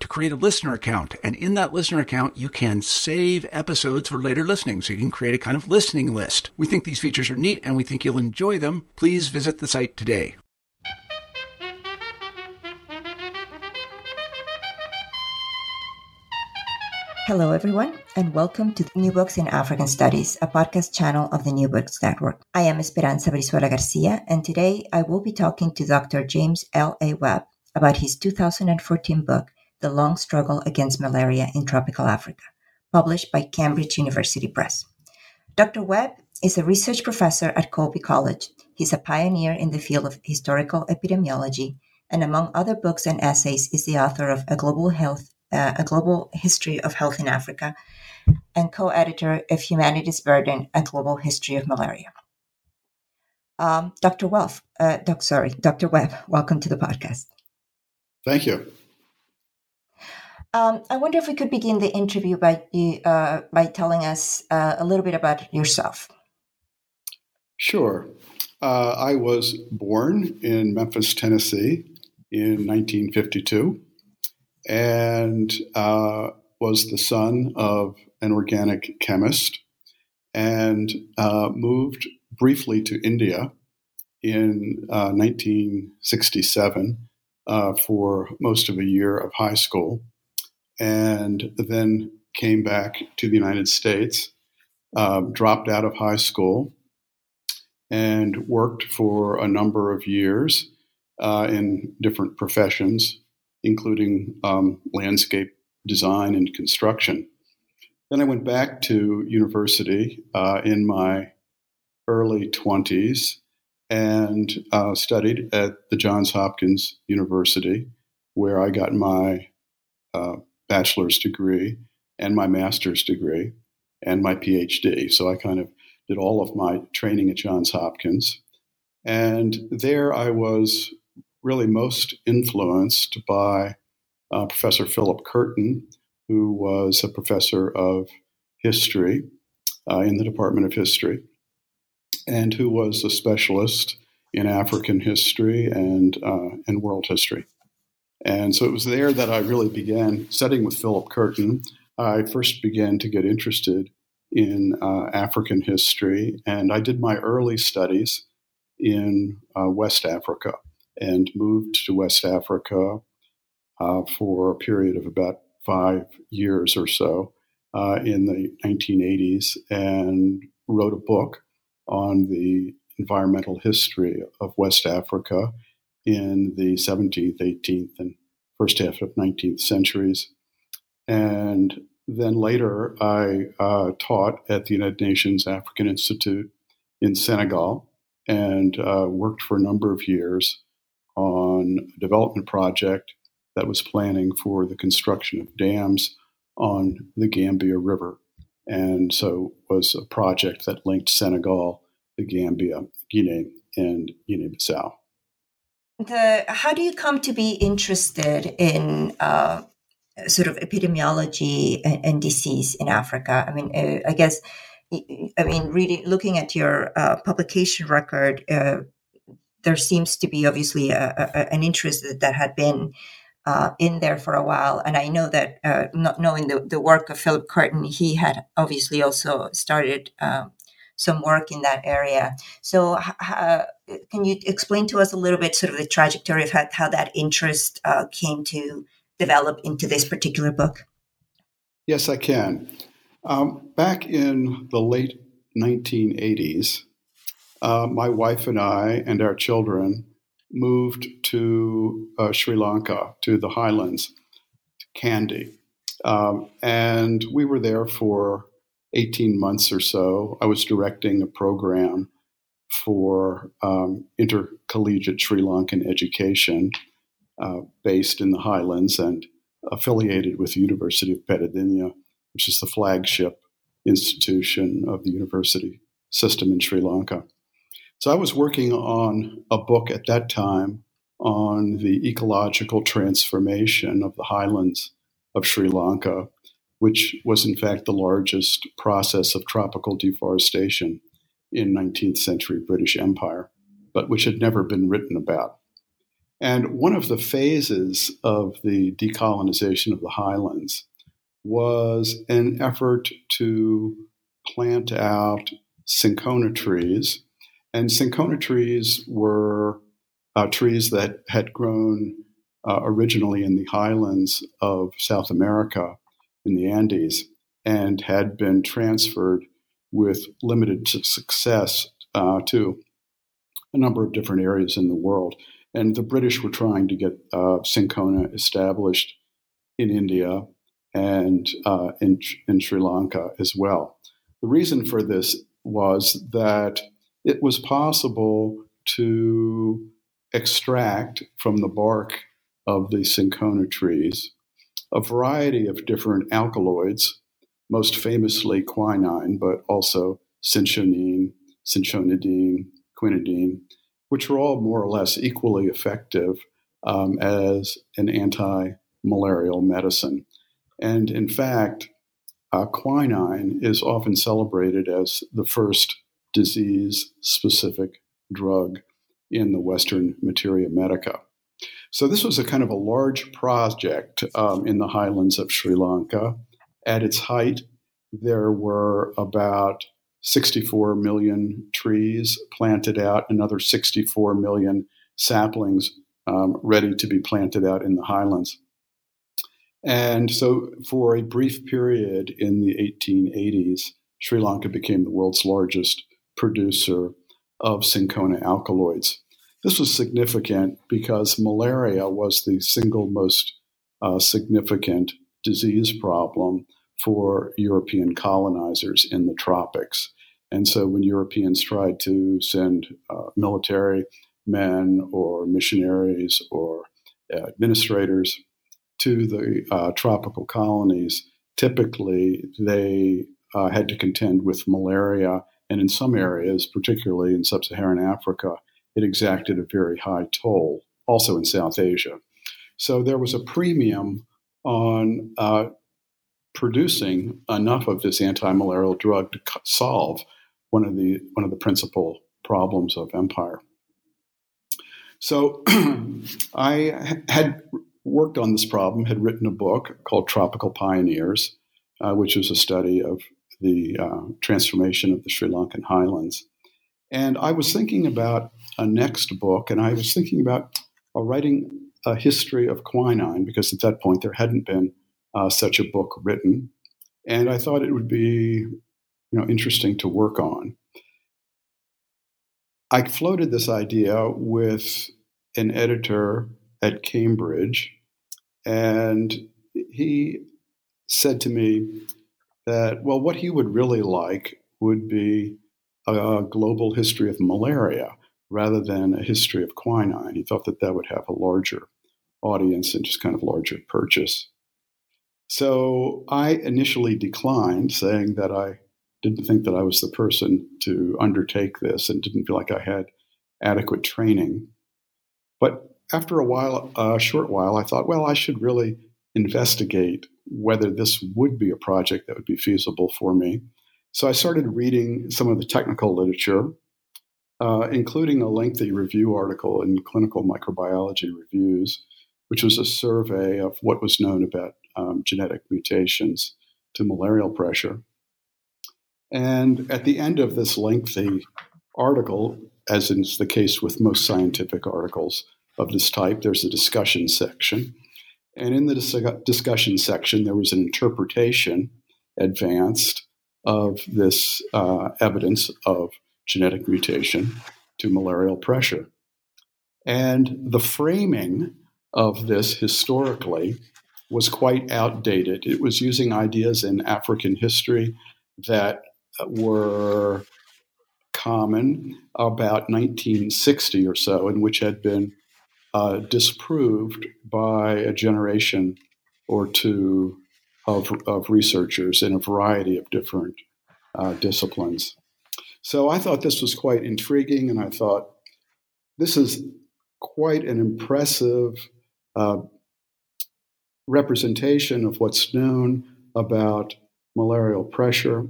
to create a listener account. And in that listener account, you can save episodes for later listening. So you can create a kind of listening list. We think these features are neat and we think you'll enjoy them. Please visit the site today. Hello, everyone, and welcome to New Books in African Studies, a podcast channel of the New Books Network. I am Esperanza Brizuela Garcia, and today I will be talking to Dr. James L. A. Webb about his 2014 book, the Long Struggle Against Malaria in Tropical Africa, published by Cambridge University Press. Dr. Webb is a research professor at Colby College. He's a pioneer in the field of historical epidemiology, and among other books and essays, is the author of A Global Health, uh, A Global History of Health in Africa, and co-editor of Humanity's Burden: A Global History of Malaria. Um, Dr. Welf, uh, doc, sorry, Dr. Webb, welcome to the podcast. Thank you. Um, I wonder if we could begin the interview by uh, by telling us uh, a little bit about yourself. Sure. Uh, I was born in Memphis, Tennessee in 1952 and uh, was the son of an organic chemist and uh, moved briefly to India in 1967 uh, for most of a year of high school and then came back to the United States, uh, dropped out of high school, and worked for a number of years uh, in different professions, including um, landscape design and construction. Then I went back to university uh, in my early 20s and uh, studied at the Johns Hopkins University, where I got my uh, bachelor's degree and my master's degree and my PhD. So I kind of did all of my training at Johns Hopkins. And there I was really most influenced by uh, Professor Philip Curtin, who was a professor of history uh, in the Department of History and who was a specialist in African history and, uh, and world history. And so it was there that I really began studying with Philip Curtin. I first began to get interested in uh, African history, and I did my early studies in uh, West Africa and moved to West Africa uh, for a period of about five years or so uh, in the 1980s and wrote a book on the environmental history of West Africa in the 17th, 18th, and first half of 19th centuries. And then later, I uh, taught at the United Nations African Institute in Senegal and uh, worked for a number of years on a development project that was planning for the construction of dams on the Gambia River. And so was a project that linked Senegal, the Gambia, Guinea, and Guinea-Bissau. The, how do you come to be interested in uh, sort of epidemiology and, and, disease in Africa? I mean, uh, I guess, I mean, reading, looking at your uh, publication record, uh, there seems to be obviously a, a, an interest that, that had been uh, in there for a while. And I know that uh, not knowing the, the work of Philip Curtin, he had obviously also started some work in that area. So, can you explain to us a little bit sort of the trajectory of how, how that interest uh, came to develop into this particular book? Yes, I can. Um, back in the late 1980s, uh, my wife and I and our children moved to uh, Sri Lanka, to the highlands, to Kandy. Um, and we were there for 18 months or so. I was directing a program for um, intercollegiate Sri Lankan education uh, based in the highlands and affiliated with the University of Peradeniya, which is the flagship institution of the university system in Sri Lanka. So I was working on a book at that time on the ecological transformation of the highlands of Sri Lanka, which was in fact the largest process of tropical deforestation in 19th century British Empire, but which had never been written about. And one of the phases of the decolonization of the highlands was an effort to plant out cinchona trees and cinchona trees were uh, trees that had grown uh, originally in the highlands of South America in the Andes and had been transferred with limited success uh, to a number of different areas in the world. And the British were trying to get uh, cinchona established in India and uh, in, in Sri Lanka as well. The reason for this was that it was possible to extract from the bark of the cinchona trees a variety of different alkaloids, most famously quinine, but also cinchonine, cinchonidine, quinidine, which are all more or less equally effective um, as an anti malarial medicine. And in fact, uh, quinine is often celebrated as the first disease specific drug in the Western materia medica. So, this was a kind of a large project um, in the highlands of Sri Lanka. At its height, there were about 64 million trees planted out, another 64 million saplings um, ready to be planted out in the highlands. And so, for a brief period in the 1880s, Sri Lanka became the world's largest producer of cinchona alkaloids. This was significant because malaria was the single most uh, significant disease problem for European colonizers in the tropics. And so when Europeans tried to send uh, military men or missionaries or administrators to the uh, tropical colonies, typically they uh, had to contend with malaria and in some areas, particularly in sub Saharan Africa, it exacted a very high toll, also in South Asia. So there was a premium on uh, producing enough of this anti-malarial drug to solve one of the one of the principal problems of empire. So I had worked on this problem, had written a book called Tropical Pioneers, uh, which was a study of the uh, transformation of the Sri Lankan highlands. And I was thinking about a next book, and I was thinking about uh, writing a history of quinine because at that point there hadn't been uh, such a book written, and I thought it would be, you know, interesting to work on. I floated this idea with an editor at Cambridge, and he said to me, that, well, what he would really like would be a global history of malaria rather than a history of quinine. He thought that that would have a larger audience and just kind of larger purchase. So I initially declined, saying that I didn't think that I was the person to undertake this and didn't feel like I had adequate training. But after a while, a short while, I thought, well, I should really investigate whether this would be a project that would be feasible for me. So I started reading some of the technical literature uh, including a lengthy review article in Clinical Microbiology Reviews, which was a survey of what was known about um, genetic mutations to malarial pressure. And at the end of this lengthy article, as is the case with most scientific articles of this type, there's a discussion section. And in the dis- discussion section, there was an interpretation advanced of this uh, evidence of genetic mutation to malarial pressure. And the framing of this historically was quite outdated. It was using ideas in African history that were common about 1960 or so, and which had been uh, disproved by a generation or two of, of researchers in a variety of different uh, disciplines. So I thought this was quite intriguing, and I thought this is quite an impressive uh, representation of what's known about malarial pressure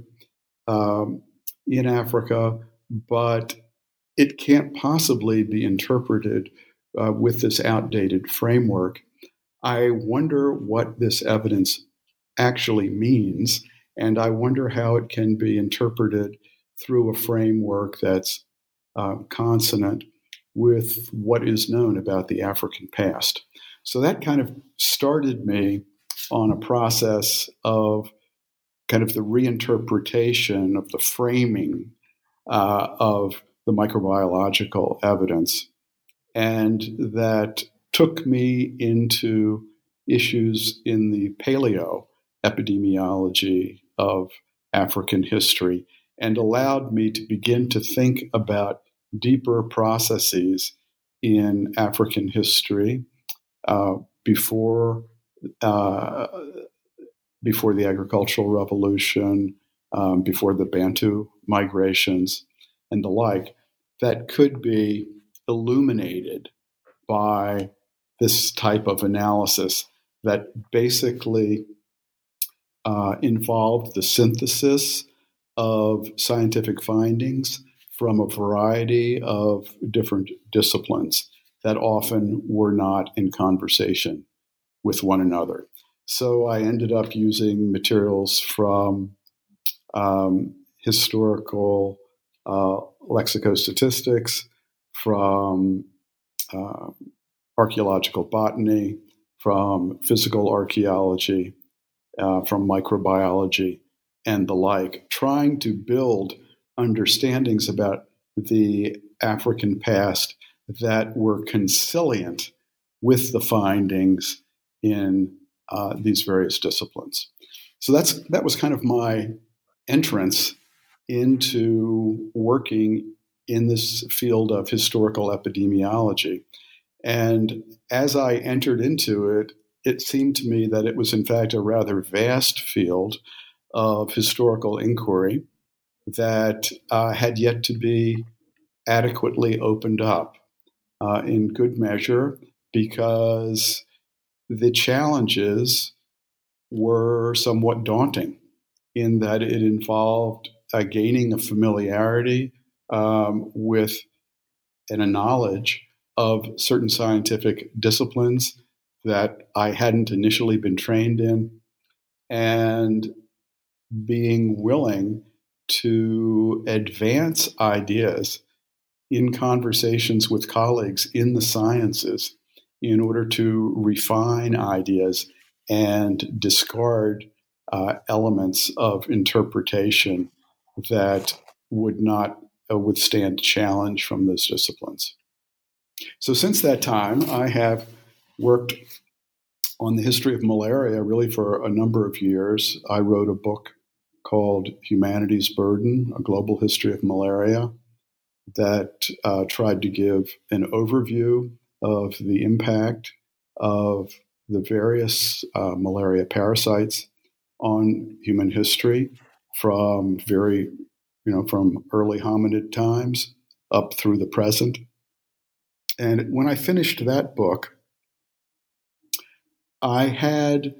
um, in Africa, but it can't possibly be interpreted uh, with this outdated framework. I wonder what this evidence actually means, and I wonder how it can be interpreted through a framework that's uh, consonant with what is known about the African past. So that kind of started me on a process of kind of the reinterpretation of the framing uh, of the microbiological evidence. And that took me into issues in the paleo epidemiology of African history and allowed me to begin to think about deeper processes in African history uh, before uh, before the agricultural revolution, um, before the Bantu migrations, and the like, that could be illuminated by this type of analysis that basically uh, involved the synthesis of scientific findings from a variety of different disciplines that often were not in conversation with one another. So I ended up using materials from um, historical uh, lexicostatistics, from uh, archaeological botany, from physical archaeology, uh, from microbiology, and the like, trying to build understandings about the African past that were consilient with the findings in uh, these various disciplines. So that's that was kind of my entrance into working in this field of historical epidemiology. And as I entered into it, it seemed to me that it was, in fact, a rather vast field of historical inquiry that uh, had yet to be adequately opened up uh, in good measure because the challenges were somewhat daunting in that it involved uh, gaining a familiarity um, with and a knowledge of certain scientific disciplines that I hadn't initially been trained in, and being willing to advance ideas in conversations with colleagues in the sciences in order to refine ideas and discard uh, elements of interpretation that would not uh, withstand challenge from those disciplines. So, since that time, I have worked on the history of malaria really for a number of years. I wrote a book called Humanity's Burden A Global History of Malaria that uh, tried to give an overview of the impact of the various uh, malaria parasites on human history from very, you know, from early hominid times up through the present. And when I finished that book, I had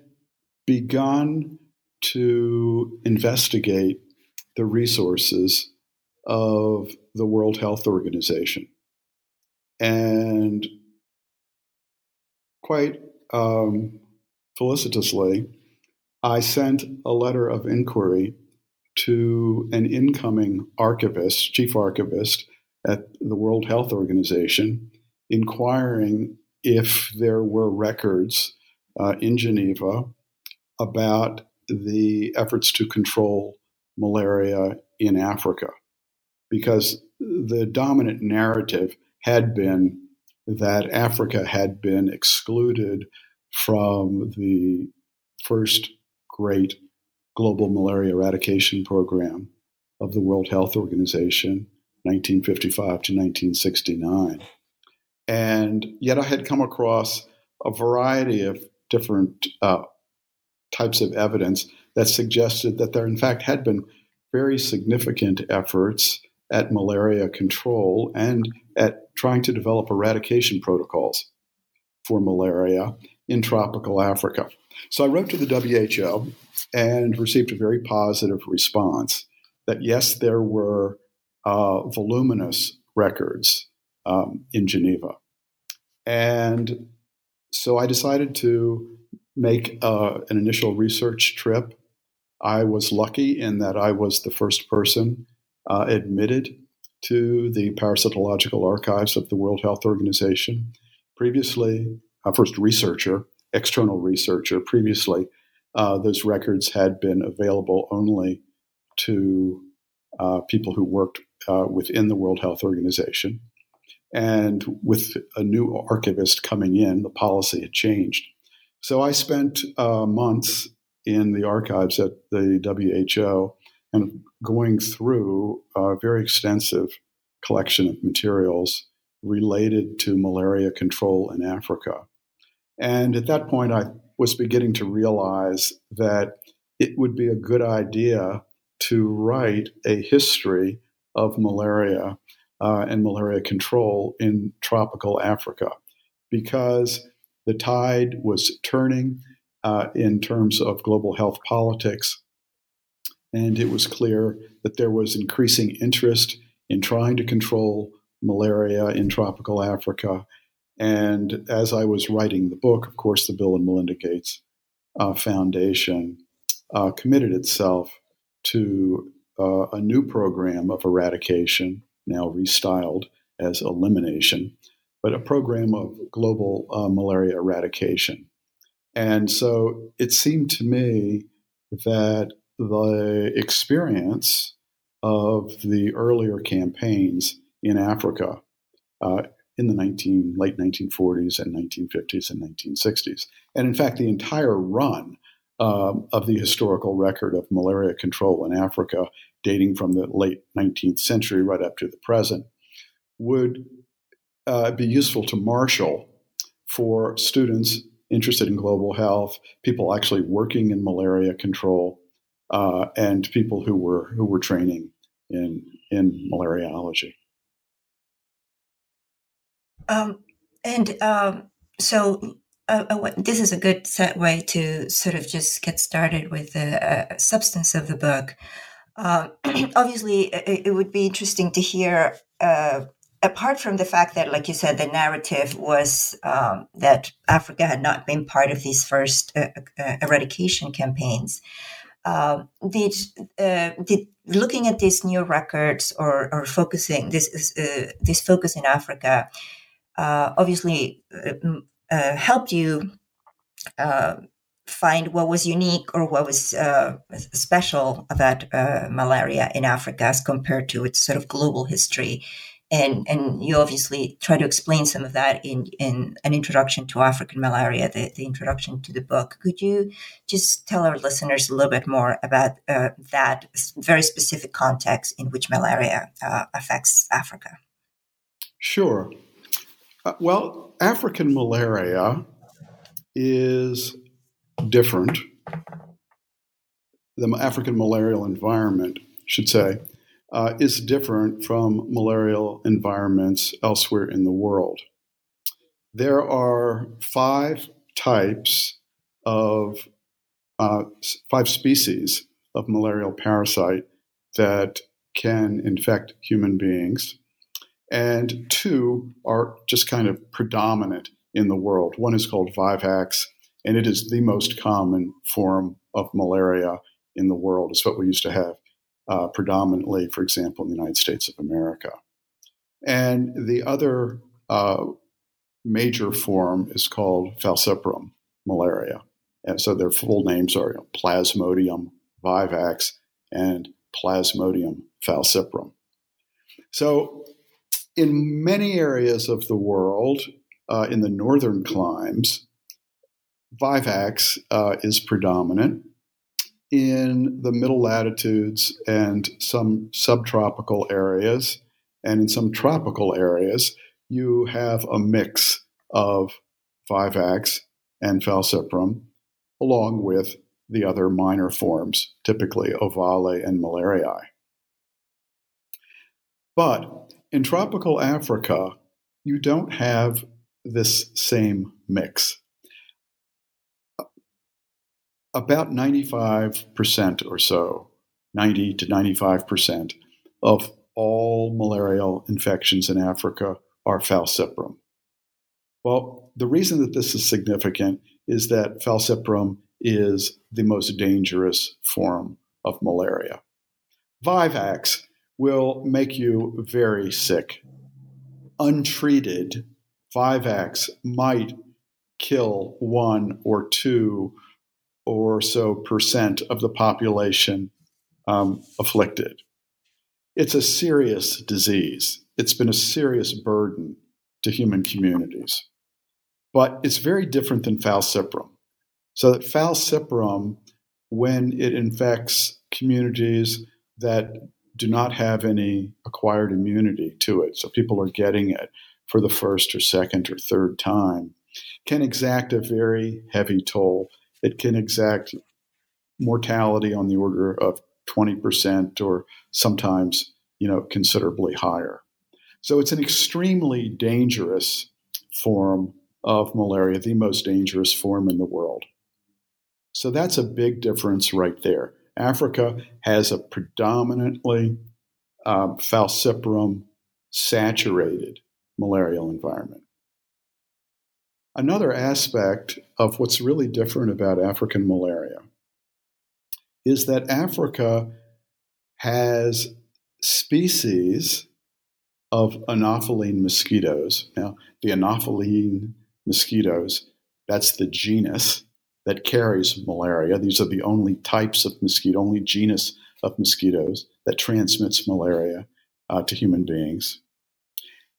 begun to investigate the resources of the World Health Organization. And quite um, felicitously, I sent a letter of inquiry to an incoming archivist, chief archivist at the World Health Organization, inquiring if there were records uh, in Geneva about the efforts to control malaria in Africa. Because the dominant narrative had been that Africa had been excluded from the first great global malaria eradication program of the World Health Organization, 1955 to 1969. And yet I had come across a variety of different uh, types of evidence that suggested that there, in fact, had been very significant efforts at malaria control and at trying to develop eradication protocols for malaria in tropical Africa. So I wrote to the WHO and received a very positive response that yes, there were uh, voluminous records um, in Geneva. And so I decided to make uh, an initial research trip. I was lucky in that I was the first person uh, admitted to the parasitological archives of the World Health Organization. Previously, a first researcher, external researcher. Previously, uh, those records had been available only to uh, people who worked uh, within the World Health Organization. And with a new archivist coming in, the policy had changed. So I spent uh, months in the archives at the WHO and going through a very extensive collection of materials related to malaria control in Africa. And at that point, I was beginning to realize that it would be a good idea to write a history of malaria uh, and malaria control in tropical Africa because the tide was turning uh, in terms of global health politics. And it was clear that there was increasing interest in trying to control malaria in tropical Africa and as I was writing the book, of course, the Bill and Melinda Gates uh, Foundation uh, committed itself to uh, a new program of eradication, now restyled as elimination, but a program of global uh, malaria eradication. And so it seemed to me that the experience of the earlier campaigns in Africa uh, in the 19, late 1940s and 1950s and 1960s. And in fact, the entire run um, of the historical record of malaria control in Africa, dating from the late 19th century right up to the present, would uh, be useful to marshal for students interested in global health, people actually working in malaria control, uh, and people who were who were training in in malariology. Um, and um, so uh, uh, this is a good segue to sort of just get started with the uh, substance of the book. Uh, obviously, it, it, would be interesting to hear, uh, apart from the fact that, like you said, the narrative was um, that Africa had not been part of these first uh, eradication campaigns. Did, did looking at these new records or, or focusing this this focus in Africa uh, obviously uh, uh, helped you uh, find what was unique or what was uh, special about uh, malaria in Africa as compared to its sort of global history. And, and you obviously try to explain some of that in, in an introduction to African malaria, the, the introduction to the book. Could you just tell our listeners a little bit more about that very specific context in which malaria affects Africa? Sure. Uh, well, African malaria is different. The African malarial environment, should say, uh, is different from malarial environments elsewhere in the world. There are five types of, uh, five species of malarial parasite that can infect human beings, and two are just kind of predominant in the world. One is called Vivax, and it is the most common form of malaria in the world. It's what we used to have uh, predominantly, for example, in the United States of America. And the other uh, major form is called falciparum malaria. And so their full names are Plasmodium vivax and Plasmodium falciparum. So, in many areas of the world, uh, in the northern climes, vivax uh, is predominant. In the middle latitudes and some subtropical areas, and in some tropical areas, you have a mix of Vivax and falciparum, along with the other minor forms, typically ovale and malariae. But in tropical Africa, you don't have this same mix. About 95% or so, 90 to 95% of all malarial infections in Africa are falciparum. Well, the reason that this is significant is that falciparum is the most dangerous form of malaria. Vivax will make you very sick. Untreated, Vivax might kill one or two or so percent of the population um, afflicted. It's a serious disease. It's been a serious burden to human communities. But it's very different than falciparum. So that falciparum, when it infects communities that do not have any acquired immunity to it, so people are getting it for the first or second or third time, can exact a very heavy toll. It can exact mortality on the order of 20% or sometimes, you know, considerably higher. So it's an extremely dangerous form of malaria, the most dangerous form in the world. So that's a big difference right there. Africa has a predominantly uh, falciparum saturated malarial environment. Another aspect of what's really different about African malaria is that Africa has species of Anopheline mosquitoes. Now, the Anopheline mosquitoes, that's the genus that carries malaria. These are the only types of mosquito, only genus of mosquitoes that transmits malaria uh, to human beings.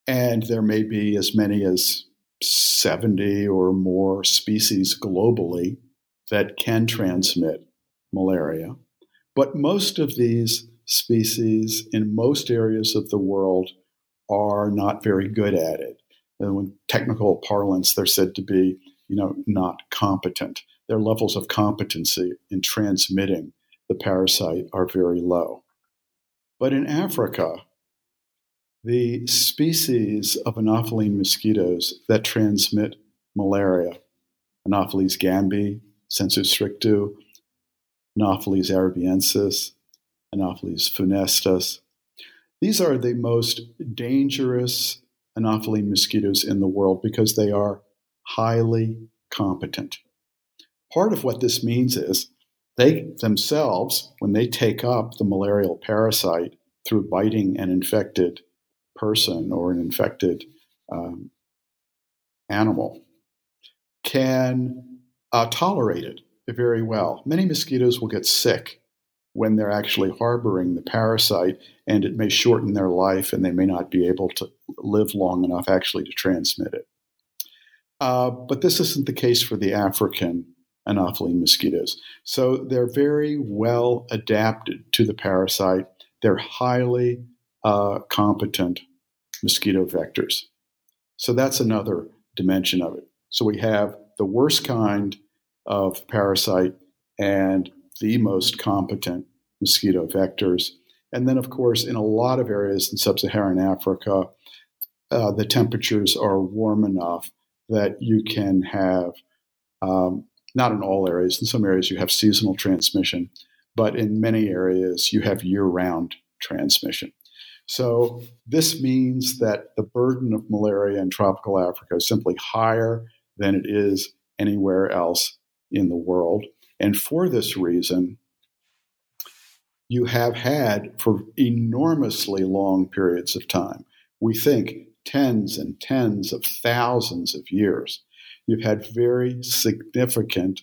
And there may be as many as 70 or more species globally that can transmit malaria. But most of these species in most areas of the world are not very good at it. And in technical parlance, they're said to be, you know, not competent. Their levels of competency in transmitting the parasite are very low. But in Africa, the species of Anopheline mosquitoes that transmit malaria, Anopheles gambiae, sensu stricto, Anopheles arabiensis, Anopheles funestus, these are the most dangerous Anopheline mosquitoes in the world because they are highly competent. Part of what this means is they themselves, when they take up the malarial parasite through biting an infected person or an infected um, animal, can uh, tolerate it very well. Many mosquitoes will get sick when they're actually harboring the parasite, and it may shorten their life, and they may not be able to live long enough actually to transmit it. Uh, but this isn't the case for the African Anopheline mosquitoes. So they're very well adapted to the parasite. They're highly uh, competent mosquito vectors. So that's another dimension of it. So we have the worst kind of parasite and the most competent mosquito vectors. And then, of course, in a lot of areas in sub Saharan Africa, uh, the temperatures are warm enough that you can have, um, not in all areas, in some areas you have seasonal transmission, but in many areas you have year round transmission. So, this means that the burden of malaria in tropical Africa is simply higher than it is anywhere else in the world. And for this reason, you have had for enormously long periods of time, we think tens and tens of thousands of years, you've had very significant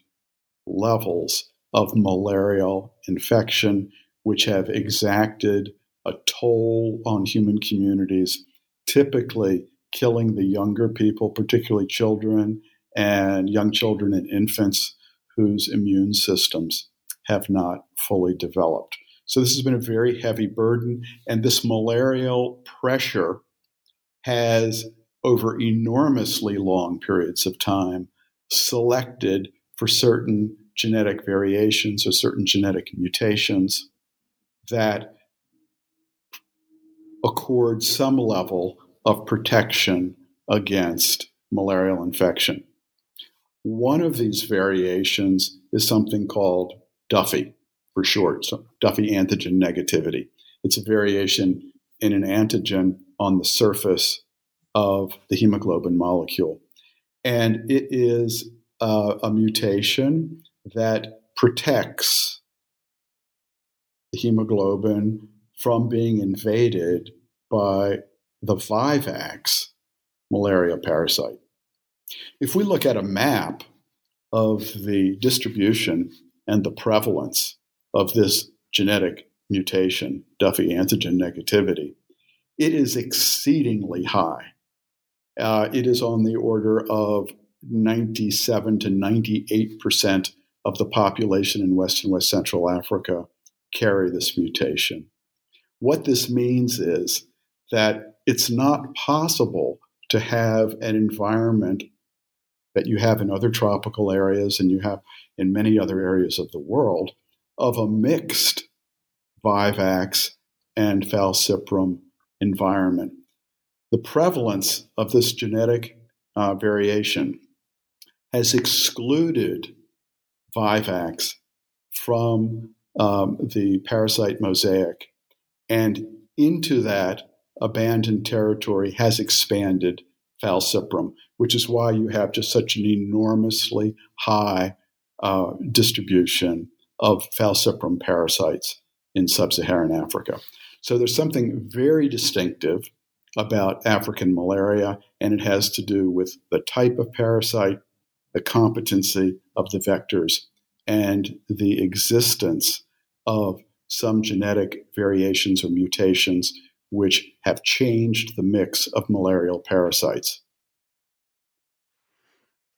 levels of malarial infection, which have exacted a toll on human communities, typically killing the younger people, particularly children and young children and infants whose immune systems have not fully developed. So, this has been a very heavy burden, and this malarial pressure has, over enormously long periods of time, selected for certain genetic variations or certain genetic mutations that accord some level of protection against malarial infection. One of these variations is something called Duffy for short, so Duffy antigen negativity. It's a variation in an antigen on the surface of the hemoglobin molecule. And it is a mutation that protects the hemoglobin from being invaded by the Vivax malaria parasite. If we look at a map of the distribution and the prevalence of this genetic mutation, Duffy antigen negativity, it is exceedingly high. Uh, it is on the order of 97 to 98 percent of the population in West and West Central Africa carry this mutation. What this means is that it's not possible to have an environment that you have in other tropical areas and you have in many other areas of the world of a mixed Vivax and falciparum environment. The prevalence of this genetic uh, variation has excluded Vivax from um, the parasite mosaic, and into that abandoned territory has expanded falciparum, which is why you have just such an enormously high uh, distribution of falciparum parasites in sub Saharan Africa. So there's something very distinctive about African malaria, and it has to do with the type of parasite, the competency of the vectors, and the existence of some genetic variations or mutations which have changed the mix of malarial parasites.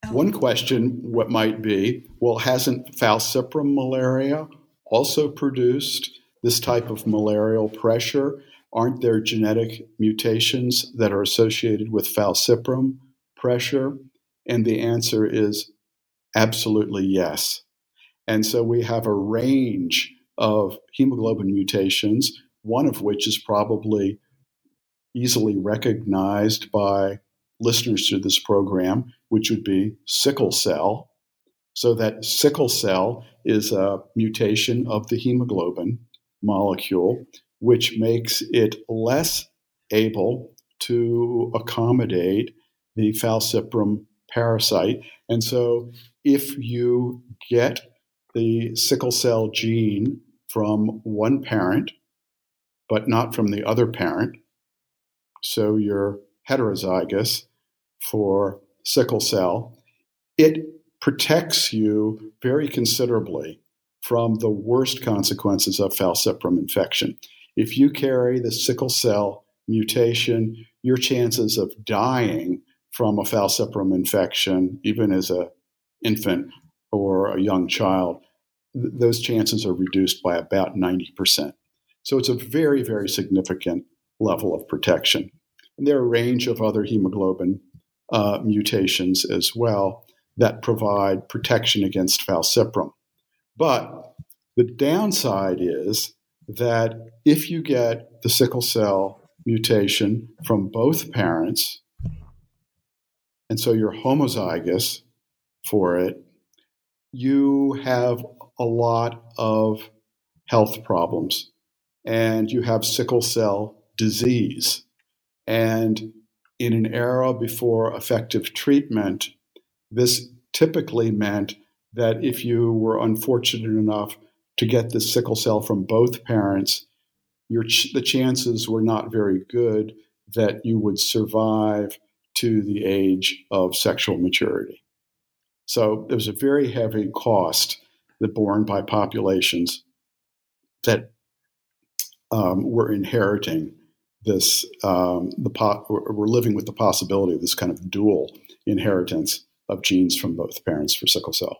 Oh. One question what might be, well, hasn't falciparum malaria also produced this type of malarial pressure? Aren't there genetic mutations that are associated with falciparum pressure? And the answer is absolutely yes. And so we have a range of hemoglobin mutations, one of which is probably easily recognized by listeners to this program, which would be sickle cell. So, that sickle cell is a mutation of the hemoglobin molecule, which makes it less able to accommodate the falciparum parasite. And so, if you get the sickle cell gene from one parent, but not from the other parent, so you're heterozygous for sickle cell, it protects you very considerably from the worst consequences of falciparum infection. If you carry the sickle cell mutation, your chances of dying from a falciparum infection, even as an infant or a young child, th- those chances are reduced by about 90%. So it's a very, very significant level of protection. And there are a range of other hemoglobin uh, mutations as well that provide protection against falciparum. But the downside is that if you get the sickle cell mutation from both parents, and so you're homozygous for it, you have a lot of health problems. And you have sickle cell disease. And in an era before effective treatment, this typically meant that if you were unfortunate enough to get the sickle cell from both parents, ch- the chances were not very good that you would survive to the age of sexual maturity. So there was a very heavy cost that borne by populations that um, were inheriting this. Um, the po- were living with the possibility of this kind of dual inheritance of genes from both parents for sickle cell.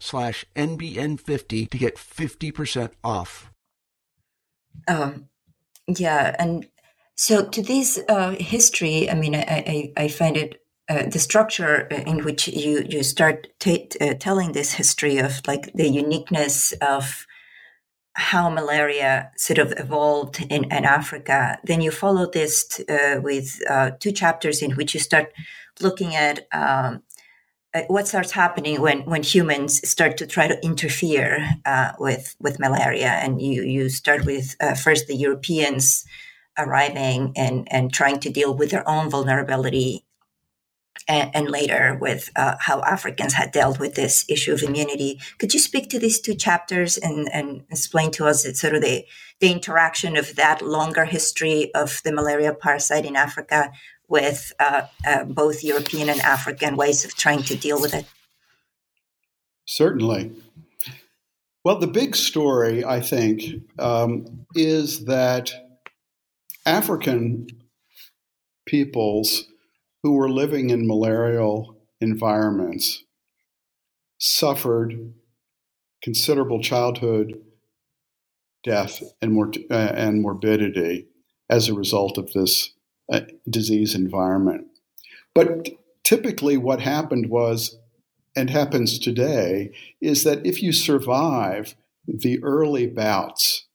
slash NBN50 to get 50% off. Um, yeah, and so to this uh, history, I mean, I, I, I find it uh, the structure in which you you start t- uh, telling this history of like the uniqueness of how malaria sort of evolved in, in Africa. Then you follow this t- uh, with uh, two chapters in which you start looking at um, uh, what starts happening when when humans start to try to interfere uh, with with malaria, and you you start with uh, first the Europeans arriving and and trying to deal with their own vulnerability, and, and later with uh, how Africans had dealt with this issue of immunity. Could you speak to these two chapters and and explain to us sort of the the interaction of that longer history of the malaria parasite in Africa with uh, uh, both European and African ways of trying to deal with it? Certainly. Well, the big story, I think, um, is that African peoples who were living in malarial environments suffered considerable childhood death and, mor- uh, and morbidity as a result of this Uh, disease environment. But typically, what happened was, and happens today, is that if you survive the early bouts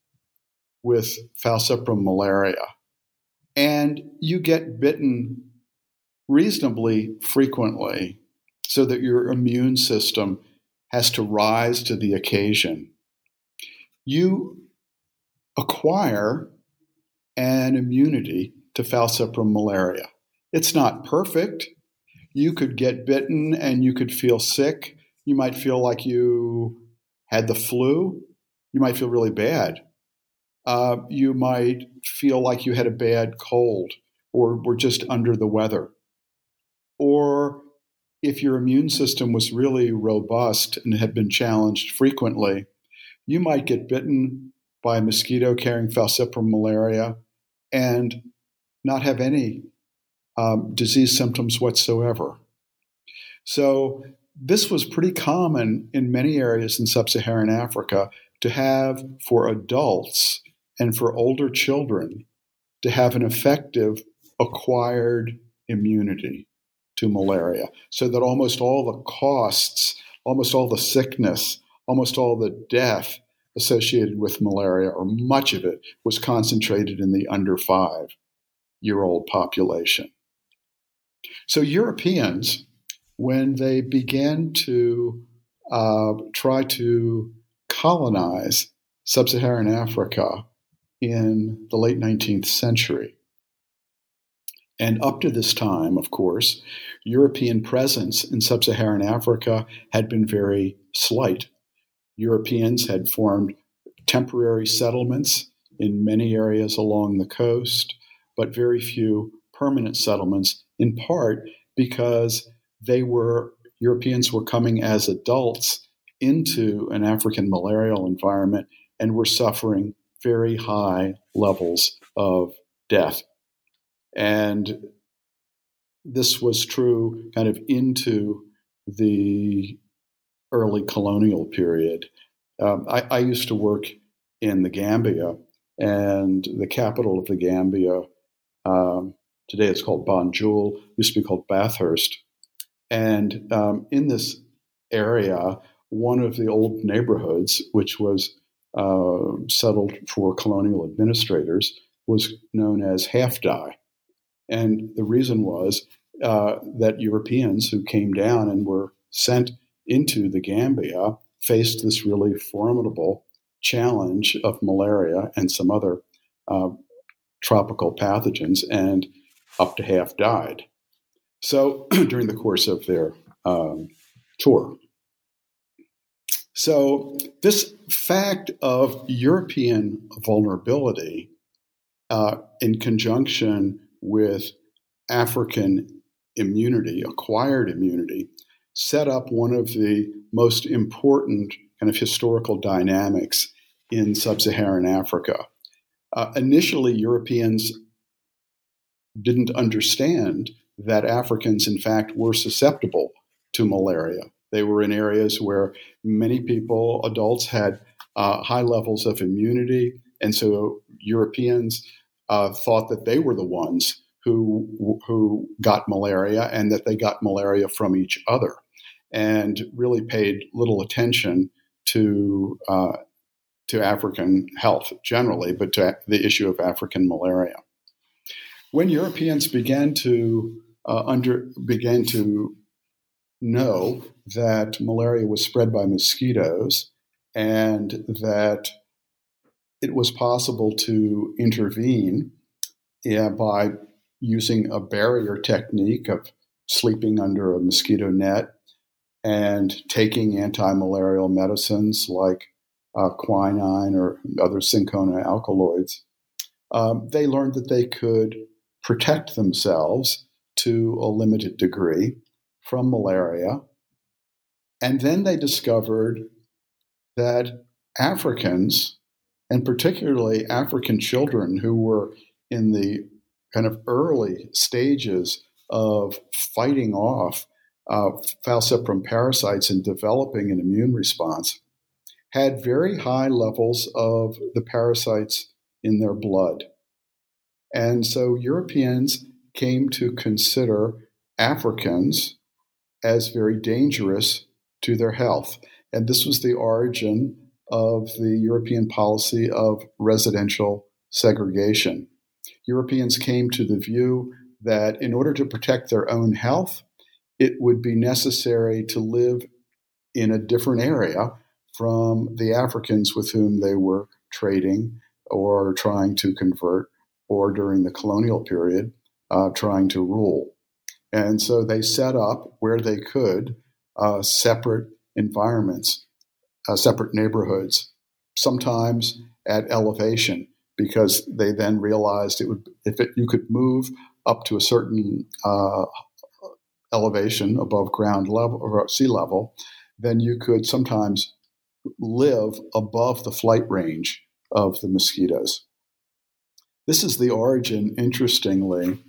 with falciparum malaria and you get bitten reasonably frequently so that your immune system has to rise to the occasion, you acquire an immunity to falciparum malaria. It's not perfect. You could get bitten and you could feel sick. You might feel like you had the flu. You might feel really bad. Uh, you might feel like you had a bad cold or were just under the weather. Or if your immune system was really robust and had been challenged frequently, you might get bitten by a mosquito carrying falciparum malaria and not have any um, disease symptoms whatsoever. So, this was pretty common in many areas in sub Saharan Africa to have for adults and for older children to have an effective acquired immunity to malaria, so that almost all the costs, almost all the sickness, almost all the death associated with malaria, or much of it, was concentrated in the under five year old population. So, Europeans, when they began to uh, try to colonize sub Saharan Africa in the late 19th century, and up to this time, of course, European presence in sub Saharan Africa had been very slight. Europeans had formed temporary settlements in many areas along the coast, but very few permanent settlements, in part because they were Europeans were coming as adults into an African malarial environment and were suffering very high levels of death. And this was true kind of into the early colonial period. Um, I, I, used to work in the Gambia, and the capital of the Gambia, um, today it's called Banjul, used to be called Bathurst. And um, in this area, one of the old neighborhoods, which was uh, settled for colonial administrators, was known as Half Die. And the reason was uh, that Europeans who came down and were sent into the Gambia faced this really formidable challenge of malaria and some other uh, tropical pathogens, and up to half died. So during the course of their um, tour. So, this fact of European vulnerability uh, in conjunction with African immunity, acquired immunity, set up one of the most important kind of historical dynamics in sub Saharan Africa. Uh, initially, Europeans didn't understand that Africans, in fact, were susceptible to malaria. They were in areas where many people, adults, had uh, high levels of immunity. And so Europeans uh, thought that they were the ones who, who got malaria and that they got malaria from each other and really paid little attention to, uh, to African health generally, but to the issue of African malaria. When Europeans began to uh, under began to know that malaria was spread by mosquitoes and that it was possible to intervene yeah, by using a barrier technique of sleeping under a mosquito net and taking anti-malarial medicines like uh, quinine or other cinchona alkaloids, um, they learned that they could protect themselves to a limited degree from malaria. And then they discovered that Africans, and particularly African children who were in the kind of early stages of fighting off uh, falciparum parasites and developing an immune response, had very high levels of the parasites in their blood. And so Europeans came to consider Africans as very dangerous to their health. And this was the origin of the European policy of residential segregation. Europeans came to the view that in order to protect their own health, it would be necessary to live in a different area from the Africans with whom they were trading or trying to convert, or during the colonial period, uh, trying to rule. And so they set up where they could uh, separate environments, uh, separate neighborhoods, sometimes at elevation, because they then realized it would if it, you could move up to a certain uh, elevation above ground level or sea level, then you could sometimes live above the flight range of the mosquitoes. This is the origin, interestingly,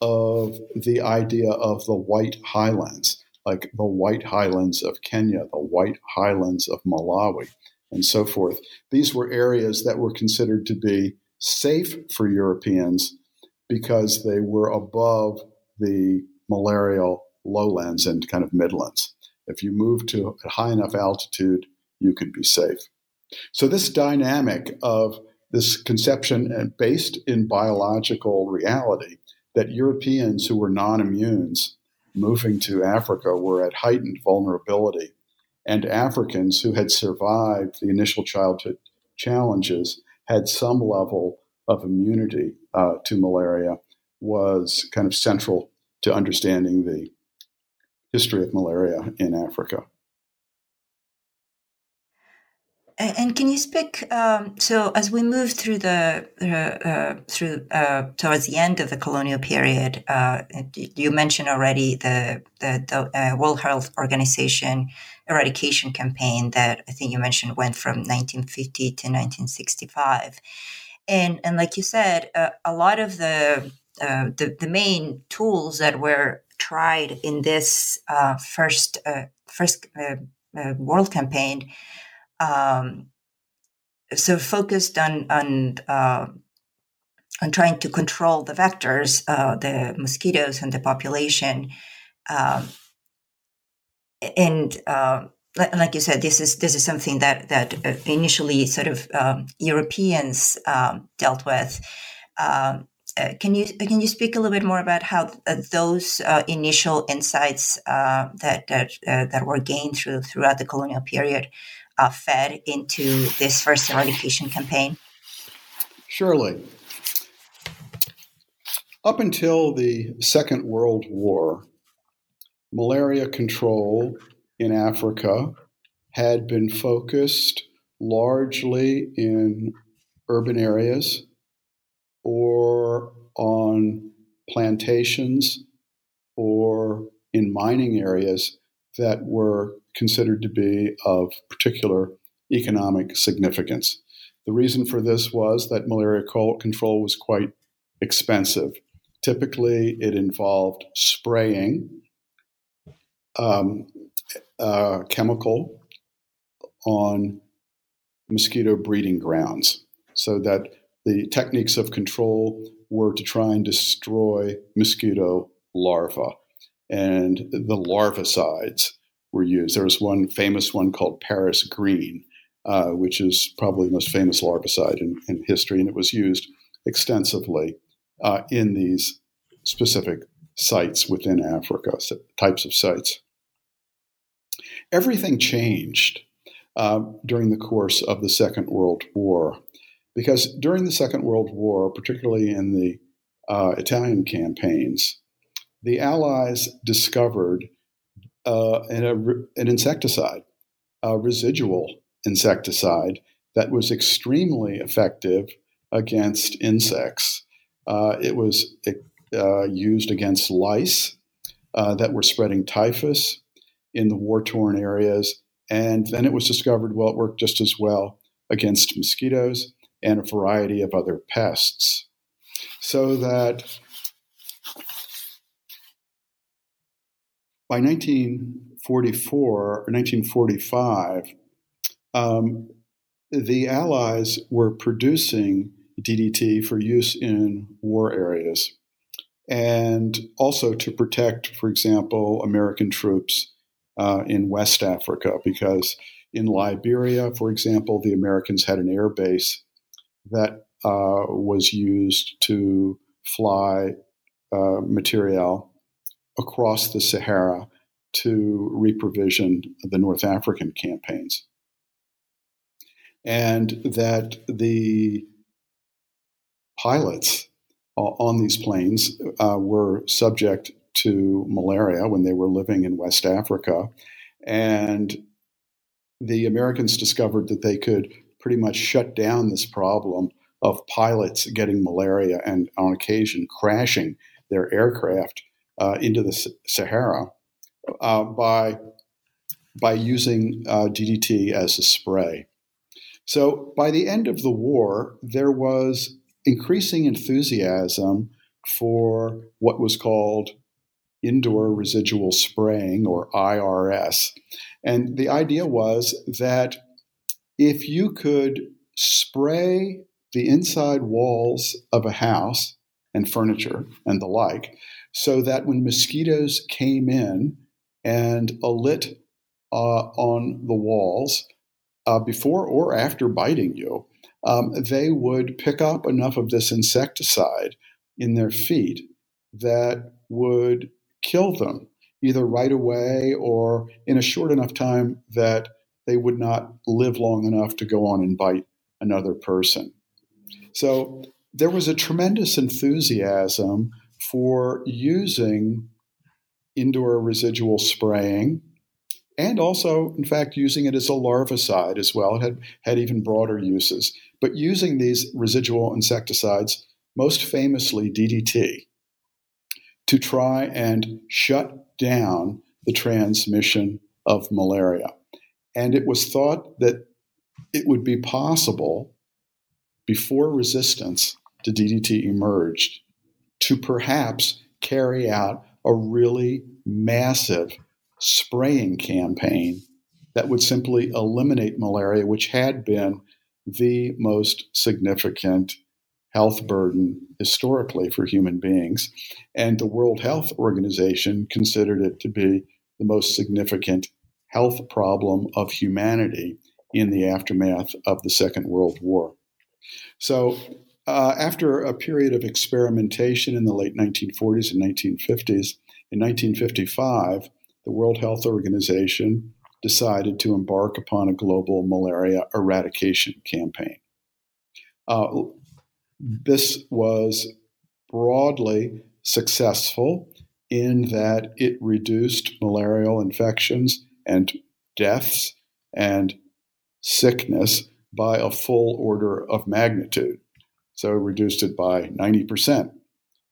of the idea of the white highlands, like the white highlands of Kenya, the white highlands of Malawi, and so forth. These were areas that were considered to be safe for Europeans because they were above the malarial lowlands and kind of midlands. If you move to a high enough altitude, you could be safe. So, this dynamic of this conception based in biological reality that Europeans who were non immunes moving to Africa were at heightened vulnerability, and Africans who had survived the initial childhood challenges had some level of immunity uh, to malaria was kind of central to understanding the history of malaria in Africa. And can you speak? Um, so, as we move through the uh, uh, through uh, towards the end of the colonial period, uh, you mentioned already the the, the uh, World Health Organization eradication campaign that I think you mentioned went from 1950 to 1965, and and like you said, uh, a lot of the, the, the main tools that were tried in this first first world campaign um, so focused on on uh, on trying to control the vectors, uh, the mosquitoes and the population, um, and uh, like you said, this is this is something that that uh, initially sort of um, Europeans um, dealt with. Uh, can you can you speak a little bit more about how uh, those initial insights that that that were gained through throughout the colonial period uh, fed into this first eradication campaign? Surely. Up until the Second World War, malaria control in Africa had been focused largely in urban areas or on plantations or in mining areas that were considered to be of particular economic significance. The reason for this was that malaria control was quite expensive. Typically, it involved spraying um, chemical on mosquito breeding grounds so that the techniques of control were to try and destroy mosquito larvae and the larvicides were used. There was one famous one called Paris Green, uh, which is probably the most famous larvicide in, in history, and it was used extensively uh, in these specific sites within Africa, types of sites. Everything changed uh, during the course of the Second World War, because during the Second World War, particularly in the uh, Italian campaigns, the Allies discovered uh, an, an insecticide, a residual insecticide that was extremely effective against insects. Uh, it was uh, used against lice uh, that were spreading typhus in the war torn areas. And then it was discovered, well, it worked just as well against mosquitoes and a variety of other pests. So that by 1944 or 1945, um, the Allies were producing DDT for use in war areas and also to protect, for example, American troops uh, in West Africa, because in Liberia, for example, the Americans had an air base that uh, was used to fly uh, material across the Sahara to reprovision the North African campaigns. And that the pilots on these planes uh, were subject to malaria when they were living in West Africa. And the Americans discovered that they could pretty much shut down this problem of pilots getting malaria and on occasion crashing their aircraft uh, into the Sahara uh, by by using uh, DDT as a spray. So by the end of the war, there was increasing enthusiasm for what was called indoor residual spraying or IRS. And the idea was that if you could spray the inside walls of a house and furniture and the like so that when mosquitoes came in and alit uh, on the walls uh, before or after biting you, um, they would pick up enough of this insecticide in their feet that would kill them either right away or in a short enough time that they would not live long enough to go on and bite another person. So there was a tremendous enthusiasm for using indoor residual spraying and also, in fact, using it as a larvicide as well. It had, had even broader uses. But using these residual insecticides, most famously DDT, to try and shut down the transmission of malaria. And it was thought that it would be possible before resistance to DDT emerged to perhaps carry out a really massive spraying campaign that would simply eliminate malaria, which had been the most significant health burden historically for human beings. And the World Health Organization considered it to be the most significant health problem of humanity in the aftermath of the Second World War. So, uh, after a period of experimentation in the late 1940s and 1950s, in 1955, the World Health Organization decided to embark upon a global malaria eradication campaign. Uh, this was broadly successful in that it reduced malarial infections and deaths and sickness by a full order of magnitude. So it reduced it by 90%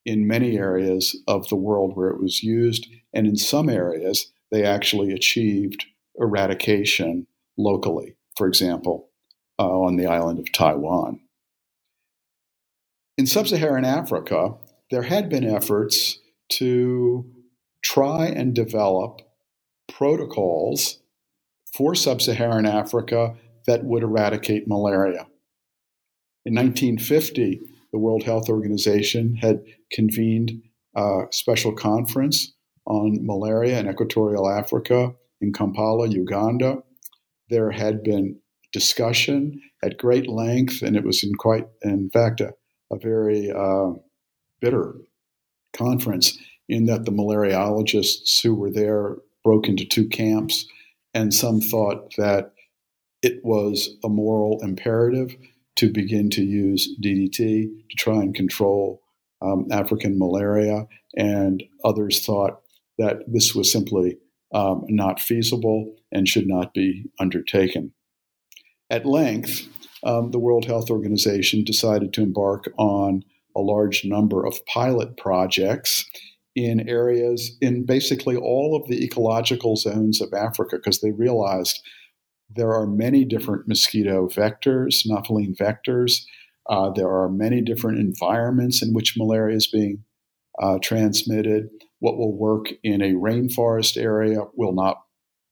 in many areas of the world where it was used. And in some areas, they actually achieved eradication locally, for example, uh, on the island of Taiwan. In sub Saharan Africa, there had been efforts to try and develop protocols for sub Saharan Africa that would eradicate malaria. In 1950, the World Health Organization had convened a special conference on malaria in equatorial Africa in Kampala, Uganda. There had been discussion at great length, and it was in quite, in fact, a, a very uh, bitter conference in that the malariologists who were there broke into two camps, and some thought that it was a moral imperative to begin to use DDT to try and control um, African malaria, and others thought that this was simply um, not feasible and should not be undertaken. At length, um, the World Health Organization decided to embark on a large number of pilot projects in areas in basically all of the ecological zones of Africa because they realized there are many different mosquito vectors, Anopheline vectors. Uh, there are many different environments in which malaria is being uh, transmitted. What will work in a rainforest area will not,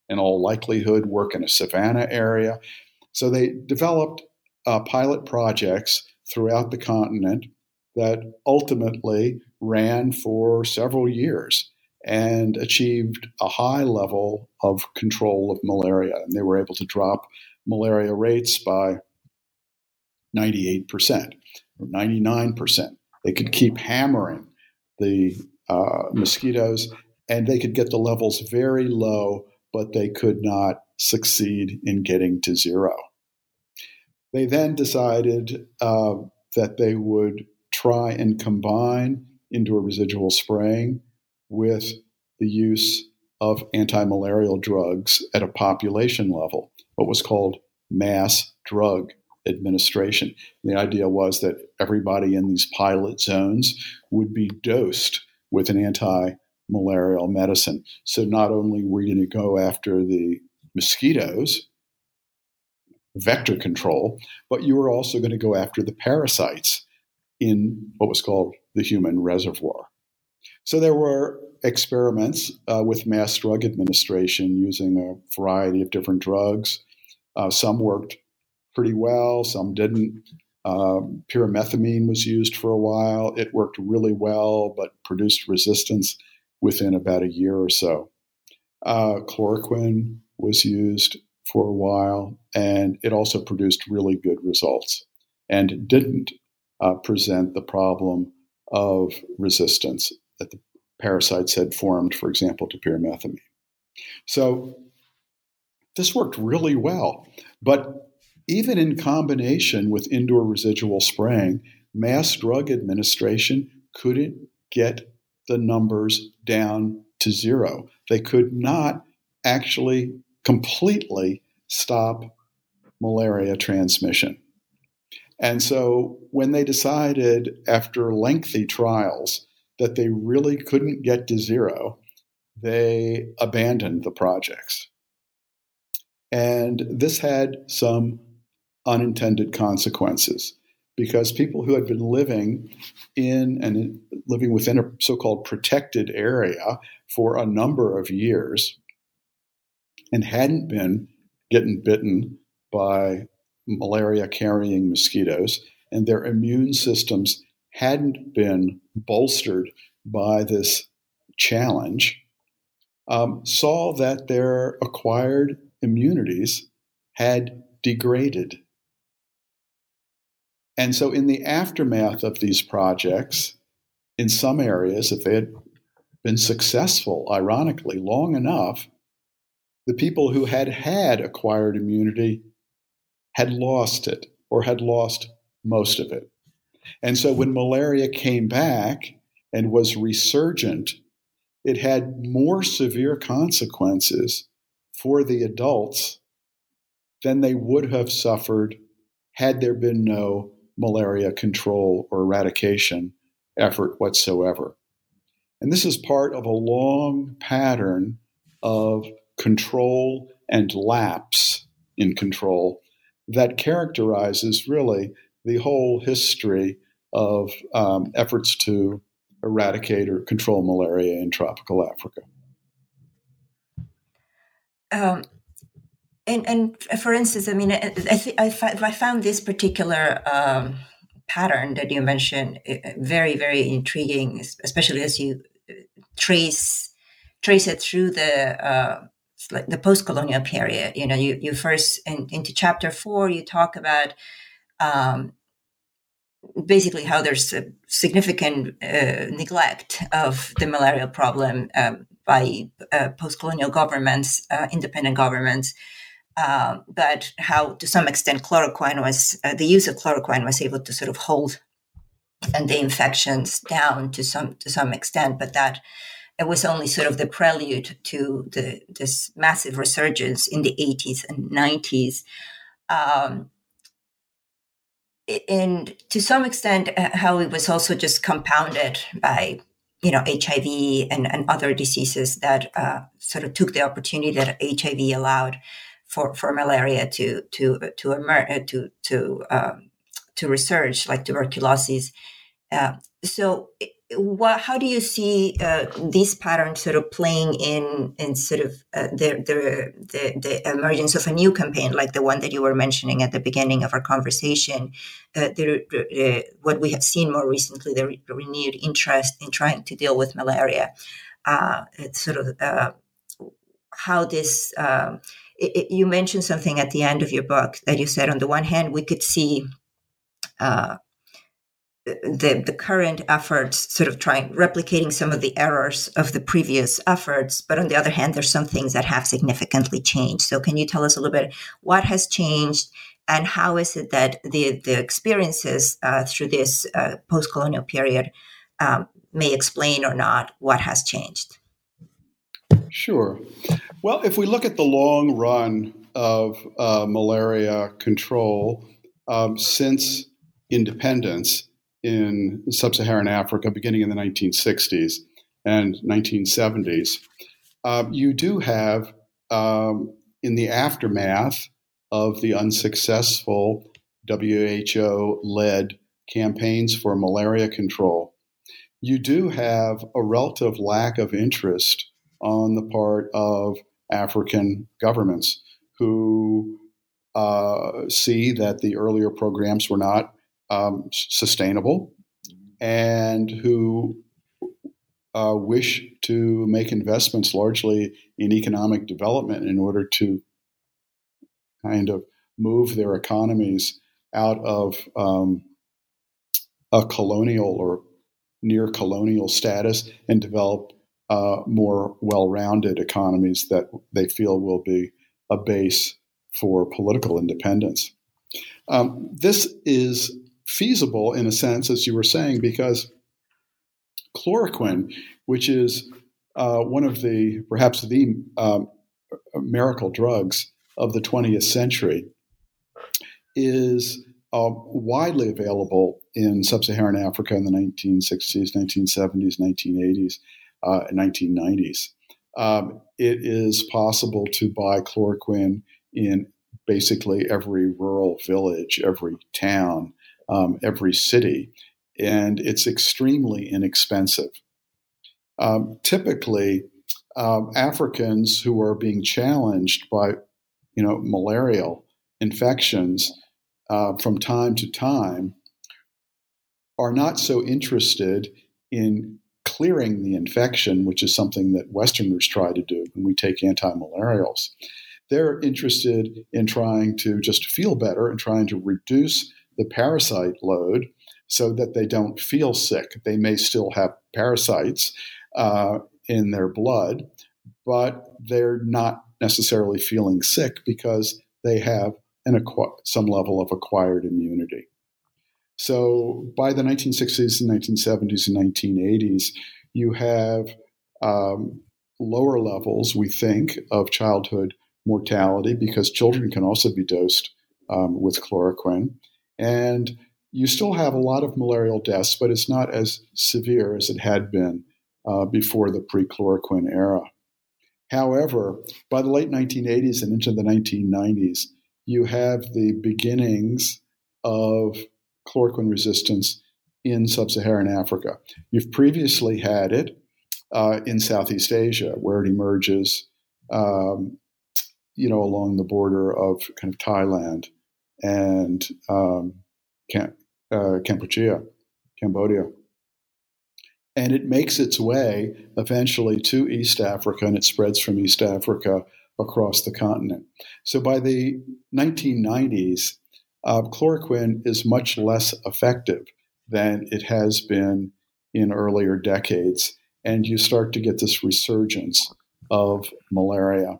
in all likelihood, work in a savanna area. So they developed uh, pilot projects throughout the continent that ultimately ran for several years and achieved a high level of control of malaria. And they were able to drop malaria rates by 98% or 99%. They could keep hammering the uh, mosquitoes and they could get the levels very low, but they could not succeed in getting to zero. They then decided uh, that they would try and combine indoor residual spraying with the use of anti malarial drugs at a population level, what was called mass drug administration. The idea was that everybody in these pilot zones would be dosed with an anti malarial medicine. So not only were you going to go after the mosquitoes, vector control, but you were also going to go after the parasites in what was called the human reservoir. So there were experiments uh, with mass drug administration using a variety of different drugs. Uh, some worked pretty well, some didn't. Um, pyrimethamine was used for a while. It worked really well, but produced resistance within about a year or so. Uh, chloroquine was used for a while, and it also produced really good results and didn't uh, present the problem of resistance that the parasites had formed, for example, to pyrimethamine. So this worked really well. But even in combination with indoor residual spraying, mass drug administration couldn't get the numbers down to zero. They could not actually completely stop malaria transmission. And so when they decided after lengthy trials that they really couldn't get to zero, they abandoned the projects. And this had some unintended consequences because people who had been living in and living within a so-called protected area for a number of years and hadn't been getting bitten by malaria carrying mosquitoes and their immune systems hadn't been bolstered by this challenge um, saw that their acquired immunities had degraded and so, in the aftermath of these projects, in some areas, if they had been successful, ironically, long enough, the people who had had acquired immunity had lost it or had lost most of it. And so, when mm-hmm. malaria came back and was resurgent, it had more severe consequences for the adults than they would have suffered had there been no malaria control or eradication effort whatsoever. And this is part of a long pattern of control and lapse in control that characterizes really the whole history of um, efforts to eradicate or control malaria in tropical Africa. Um, and and for instance, I mean, I th- I, I found this particular um, pattern that you mentioned uh, very very intriguing, especially as you uh, trace trace it through the uh, the post colonial period. You know, you you first in, into chapter four, you talk about. Um, basically, how there's a significant uh, neglect of the malaria problem um, by uh, post-colonial governments, uh, independent governments, uh, but how to some extent chloroquine was uh, the use of chloroquine was able to sort of hold and the infections down to some to some extent but that it was only sort of the prelude to the this massive resurgence in the 80s and 90s um, and to some extent uh, how it was also just compounded by you know hiv and, and other diseases that uh, sort of took the opportunity that hiv allowed for, for malaria to to to emerge uh, to to um, to research like tuberculosis. Uh, so, what, how do you see uh, these patterns sort of playing in in sort of uh, the, the, the the emergence of a new campaign like the one that you were mentioning at the beginning of our conversation? Uh, the, what we have seen more recently, the re- renewed interest in trying to deal with malaria. Uh, sort of how this um, it, it, you mentioned something at the end of your book that you said on the one hand we could see uh, the the current efforts sort of trying replicating some of the errors of the previous efforts but on the other hand there's some things that have significantly changed so can you tell us a little bit what has changed and how is it that the the experiences uh, through this uh, post-colonial period um, may explain or not what has changed Sure. Well, if we look at the long run of uh, malaria control um, since independence in sub Saharan Africa, beginning in the 1960s and 1970s, uh, you do have, um, in the aftermath of the unsuccessful WHO led campaigns for malaria control, you do have a relative lack of interest on the part of African governments who uh, see that the earlier programs were not um, sustainable and who uh, wish to make investments largely in economic development in order to kind of move their economies out of um, a colonial or near colonial status and develop uh, more well rounded economies that they feel will be a base for political independence. Um, this is feasible in a sense, as you were saying, because chloroquine, which is uh, one of the perhaps the um, miracle drugs of the 20th century, is uh, widely available in sub Saharan Africa in the 1960s, 1970s, 1980s, uh, 1990s. Um, it is possible to buy chloroquine in basically every rural village, every town, um, every city, and it's extremely inexpensive. Um, typically, um, Africans who are being challenged by, you know, malarial infections uh, from time to time are not so interested in clearing the infection, which is something that Westerners try to do when we take anti-malarials. They're interested in trying to just feel better and trying to reduce the parasite load so that they don't feel sick. They may still have parasites uh, in their blood, but they're not necessarily feeling sick because they have an aqu- some level of acquired immunity. So by the 1960s and 1970s and 1980s, you have um, lower levels, we think, of childhood mortality because children can also be dosed um, with chloroquine. And you still have a lot of malarial deaths, but it's not as severe as it had been uh, before the pre chloroquine era. However, by the late 1980s and into the 1990s, you have the beginnings of chloroquine resistance in sub Saharan Africa. You've previously had it uh, in Southeast Asia, where it emerges, um, you know, along the border of kind of Thailand and um, Cam- uh, Cambodia, Cambodia. And it makes its way eventually to East Africa, and it spreads from East Africa across the continent. So by the 1990s, uh, chloroquine is much less effective than it has been in earlier decades. And you start to get this resurgence of malaria.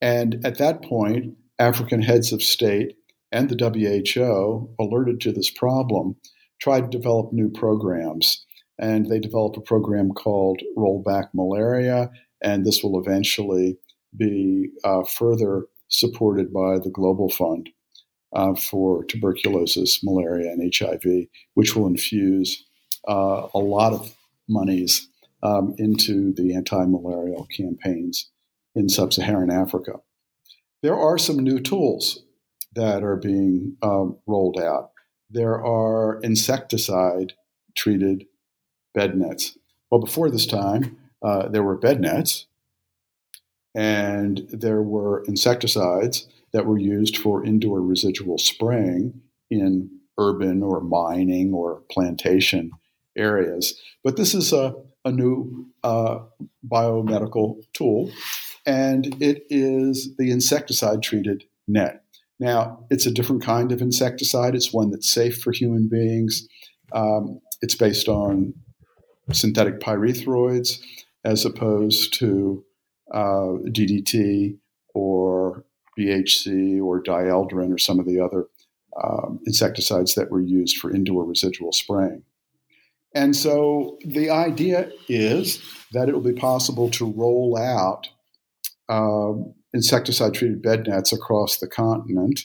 And at that point, African heads of state and the WHO, alerted to this problem, tried to develop new programs. And they developed a program called Rollback Malaria, and this will eventually be uh, further supported by the Global Fund uh, for tuberculosis, malaria, and HIV, which will infuse uh, a lot of monies um, into the anti malarial campaigns in sub Saharan Africa. There are some new tools that are being um, rolled out. There are insecticide treated bed nets. Well, before this time, uh, there were bed nets and there were insecticides that were used for indoor residual spraying in urban or mining or plantation areas. But this is a, a new uh, biomedical tool, and it is the insecticide treated net. Now, it's a different kind of insecticide. It's one that's safe for human beings. Um, it's based on synthetic pyrethroids as opposed to uh, DDT or BHC or dieldrin or some of the other um, insecticides that were used for indoor residual spraying. And so the idea is that it will be possible to roll out um, insecticide treated bed nets across the continent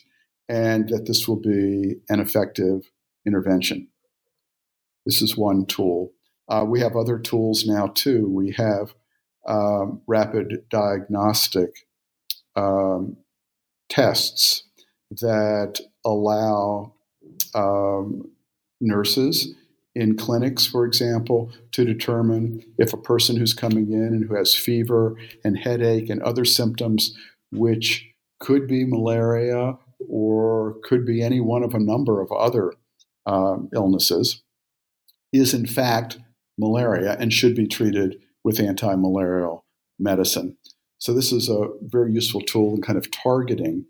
and that this will be an effective intervention. This is one tool. Uh, we have other tools now too. We have um, rapid diagnostic um, tests that allow um, nurses in clinics, for example, to determine if a person who's coming in and who has fever and headache and other symptoms, which could be malaria or could be any one of a number of other um, illnesses, is in fact malaria and should be treated with anti malarial medicine. So, this is a very useful tool in kind of targeting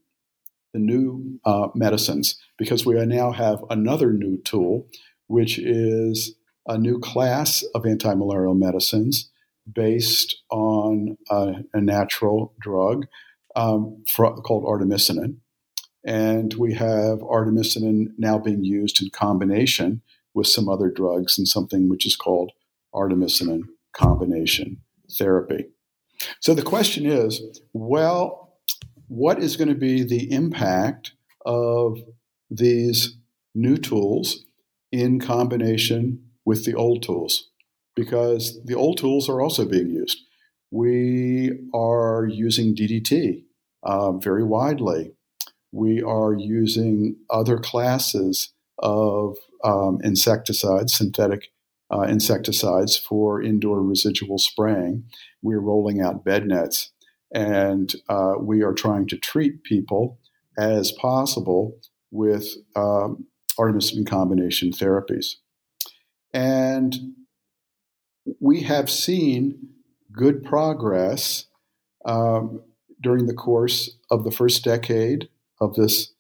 the new uh, medicines because we now have another new tool, which is a new class of anti malarial medicines based on a, a natural drug um, for, called artemisinin. And we have artemisinin now being used in combination with some other drugs and something which is called artemisinin combination therapy. So the question is well, what is going to be the impact of these new tools in combination with the old tools? Because the old tools are also being used. We are using DDT um, very widely. We are using other classes of um, insecticides, synthetic uh, insecticides for indoor residual spraying. We're rolling out bed nets, and uh, we are trying to treat people as possible with um, artemisinin combination therapies. And we have seen good progress um, during the course of the first decade of this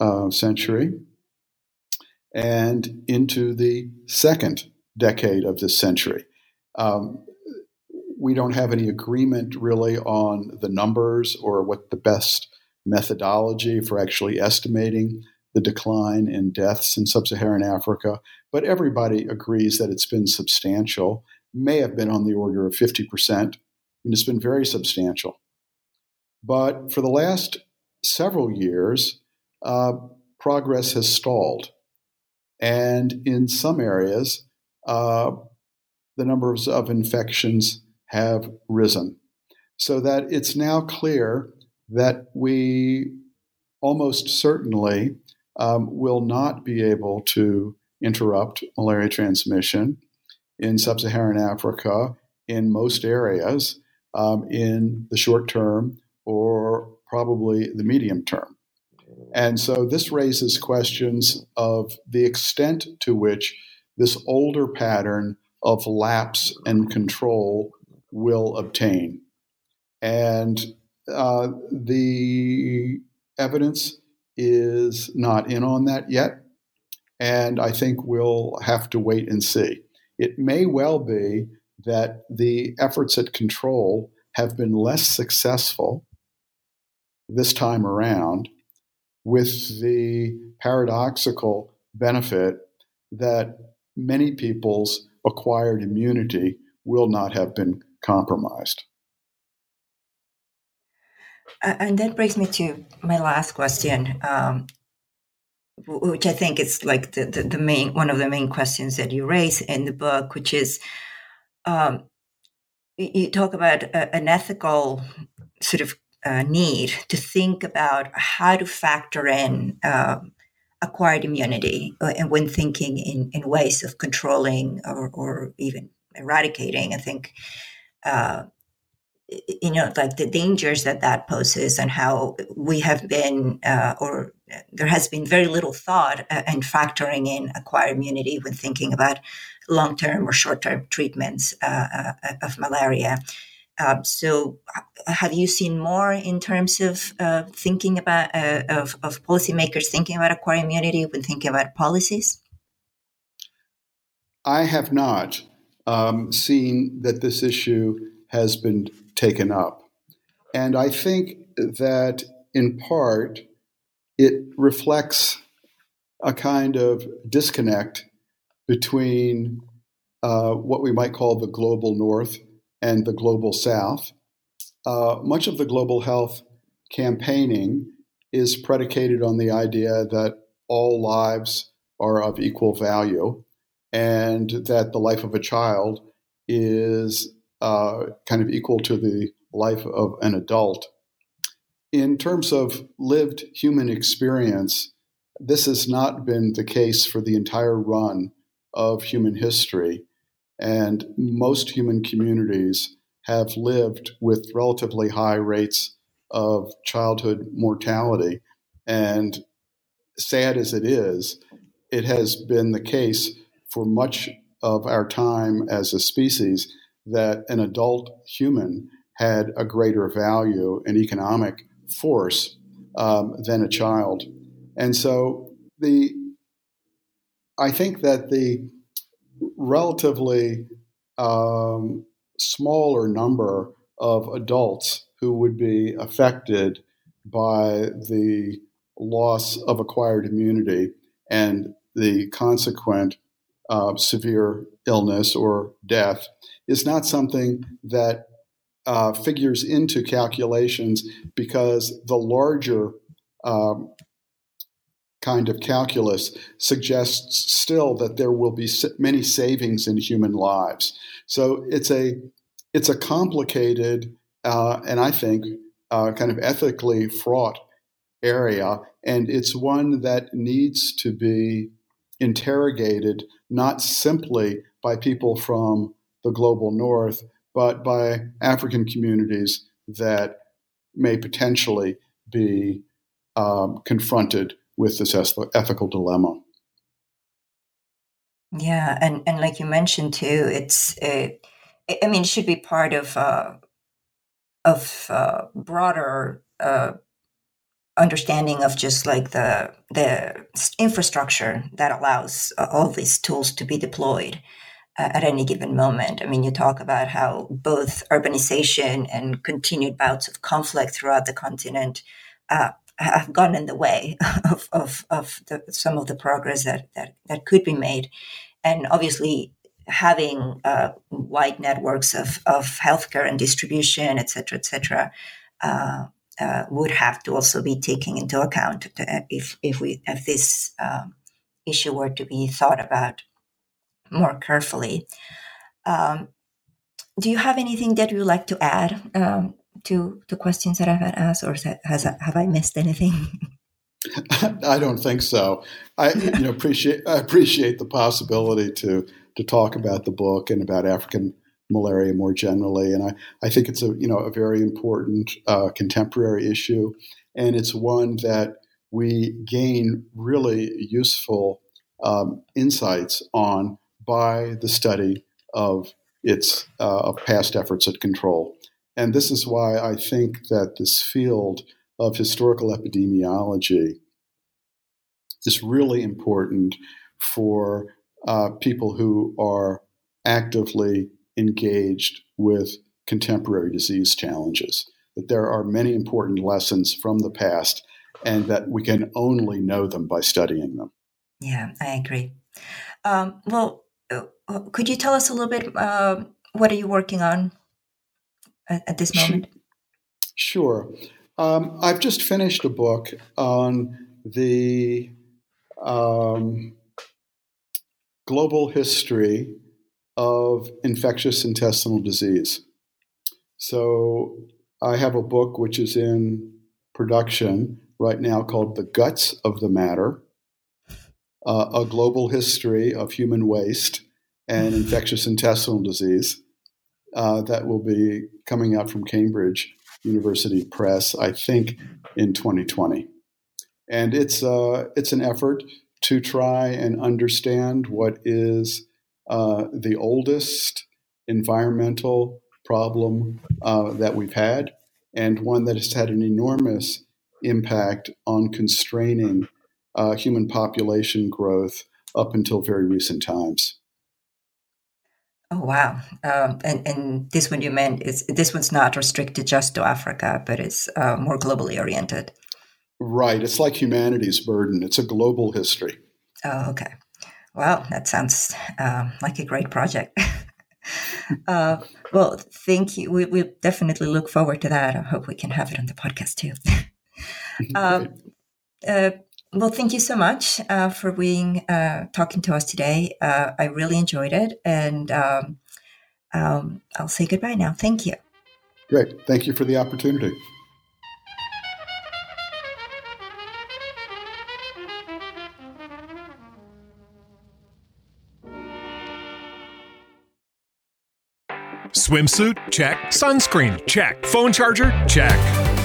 uh, century and into the second decade of this century. Um, we don't have any agreement really on the numbers or what the best methodology for actually estimating the decline in deaths in sub Saharan Africa, but everybody agrees that it's been substantial, may have been on the order of 50%, and it's been very substantial. But for the last several years, uh, progress has stalled. And in some areas, uh, the numbers of infections have risen. So that it's now clear that we almost certainly um, will not be able to interrupt malaria transmission in sub Saharan Africa in most areas um, in the short term or probably the medium term. And so this raises questions of the extent to which this older pattern of lapse and control will obtain. And uh, the evidence is not in on that yet. And I think we'll have to wait and see. It may well be that the efforts at control have been less successful this time around with the paradoxical benefit that many people's acquired immunity will not have been compromised. And that brings me to my last question, um, which I think is like the, the, the, main one of the main questions that you raise in the book, which is um, you talk about a, an ethical sort of uh, need to think about how to factor in uh, acquired immunity uh, and when thinking in, in ways of controlling or, or even eradicating. I think, uh, you know, like the dangers that that poses and how we have been, uh, or there has been very little thought and factoring in acquired immunity when thinking about long term or short term treatments uh, of malaria. Um, so, have you seen more in terms of uh, thinking about uh, of, of policymakers thinking about acquired immunity when thinking about policies? I have not um, seen that this issue has been taken up, and I think that in part it reflects a kind of disconnect between uh, what we might call the global north and the global south. Uh, much of the global health campaigning is predicated on the idea that all lives are of equal value and that the life of a child is uh, kind of equal to the life of an adult. In terms of lived human experience, this has not been the case for the entire run of human history. And most human communities have lived with relatively high rates of childhood mortality. And sad as it is, it has been the case for much of our time as a species that an adult human had a greater value and economic force um, than a child. And so the I think that the relatively um, smaller number of adults who would be affected by the loss of acquired immunity and the consequent uh, severe illness or death is not something that uh, figures into calculations because the larger um, kind of calculus suggests still that there will be many savings in human lives. So it's a it's a complicated uh, and I think uh, kind of ethically fraught area, and it's one that needs to be interrogated not simply by people from the global north, but by African communities that may potentially be um, confronted with this ethical dilemma. Yeah, and and like you mentioned too, it's I mean, it should be part of uh, of uh, broader uh, understanding of just like the the infrastructure that allows uh, all these tools to be deployed at any given moment. I mean, you talk about how both urbanization and continued bouts of conflict throughout the continent uh, have gone in the way of of, of the, some of the progress that, that that could be made, and obviously having uh, wide networks of, of healthcare and distribution, et cetera, et cetera, uh, uh, would have to also be taken into account if, if we if this um, issue were to be thought about more carefully. Um, do you have anything that you would like to add um, to the questions that I've had asked, or has, have I missed anything? I don't think so. I you know appreciate I appreciate the possibility to to talk about the book and about African malaria more generally. And I, I think it's a you know a very important uh, contemporary issue, and it's one that we gain really useful um, insights on by the study of its uh, of past efforts at control. And this is why I think that this field of historical epidemiology is really important for uh, people who are actively engaged with contemporary disease challenges. That there are many important lessons from the past, and that we can only know them by studying them. Yeah, I agree. Um, well, could you tell us a little bit? Uh, what are you working on at, at this moment? Sure. Um, I've just finished a book on the um, global history of infectious intestinal disease. So I have a book which is in production right now called The Guts of the Matter uh, A Global History of Human Waste and Infectious Intestinal Disease. Uh, that will be coming out from Cambridge University Press, I think, in 2020. And it's, uh, it's an effort to try and understand what is uh, the oldest environmental problem uh, that we've had, and one that has had an enormous impact on constraining uh, human population growth up until very recent times. Oh wow! Um, and and this one you meant is this one's not restricted just to Africa, but it's uh, more globally oriented. Right. It's like humanity's burden. It's a global history. Oh, okay. Wow, that sounds uh, like a great project. uh, well, thank you. We, we definitely look forward to that. I hope we can have it on the podcast too. um, uh, well, thank you so much uh, for being uh, talking to us today. Uh, I really enjoyed it, and um, um, I'll say goodbye now. Thank you. Great. Thank you for the opportunity. Swimsuit? Check. Sunscreen? Check. Phone charger? Check.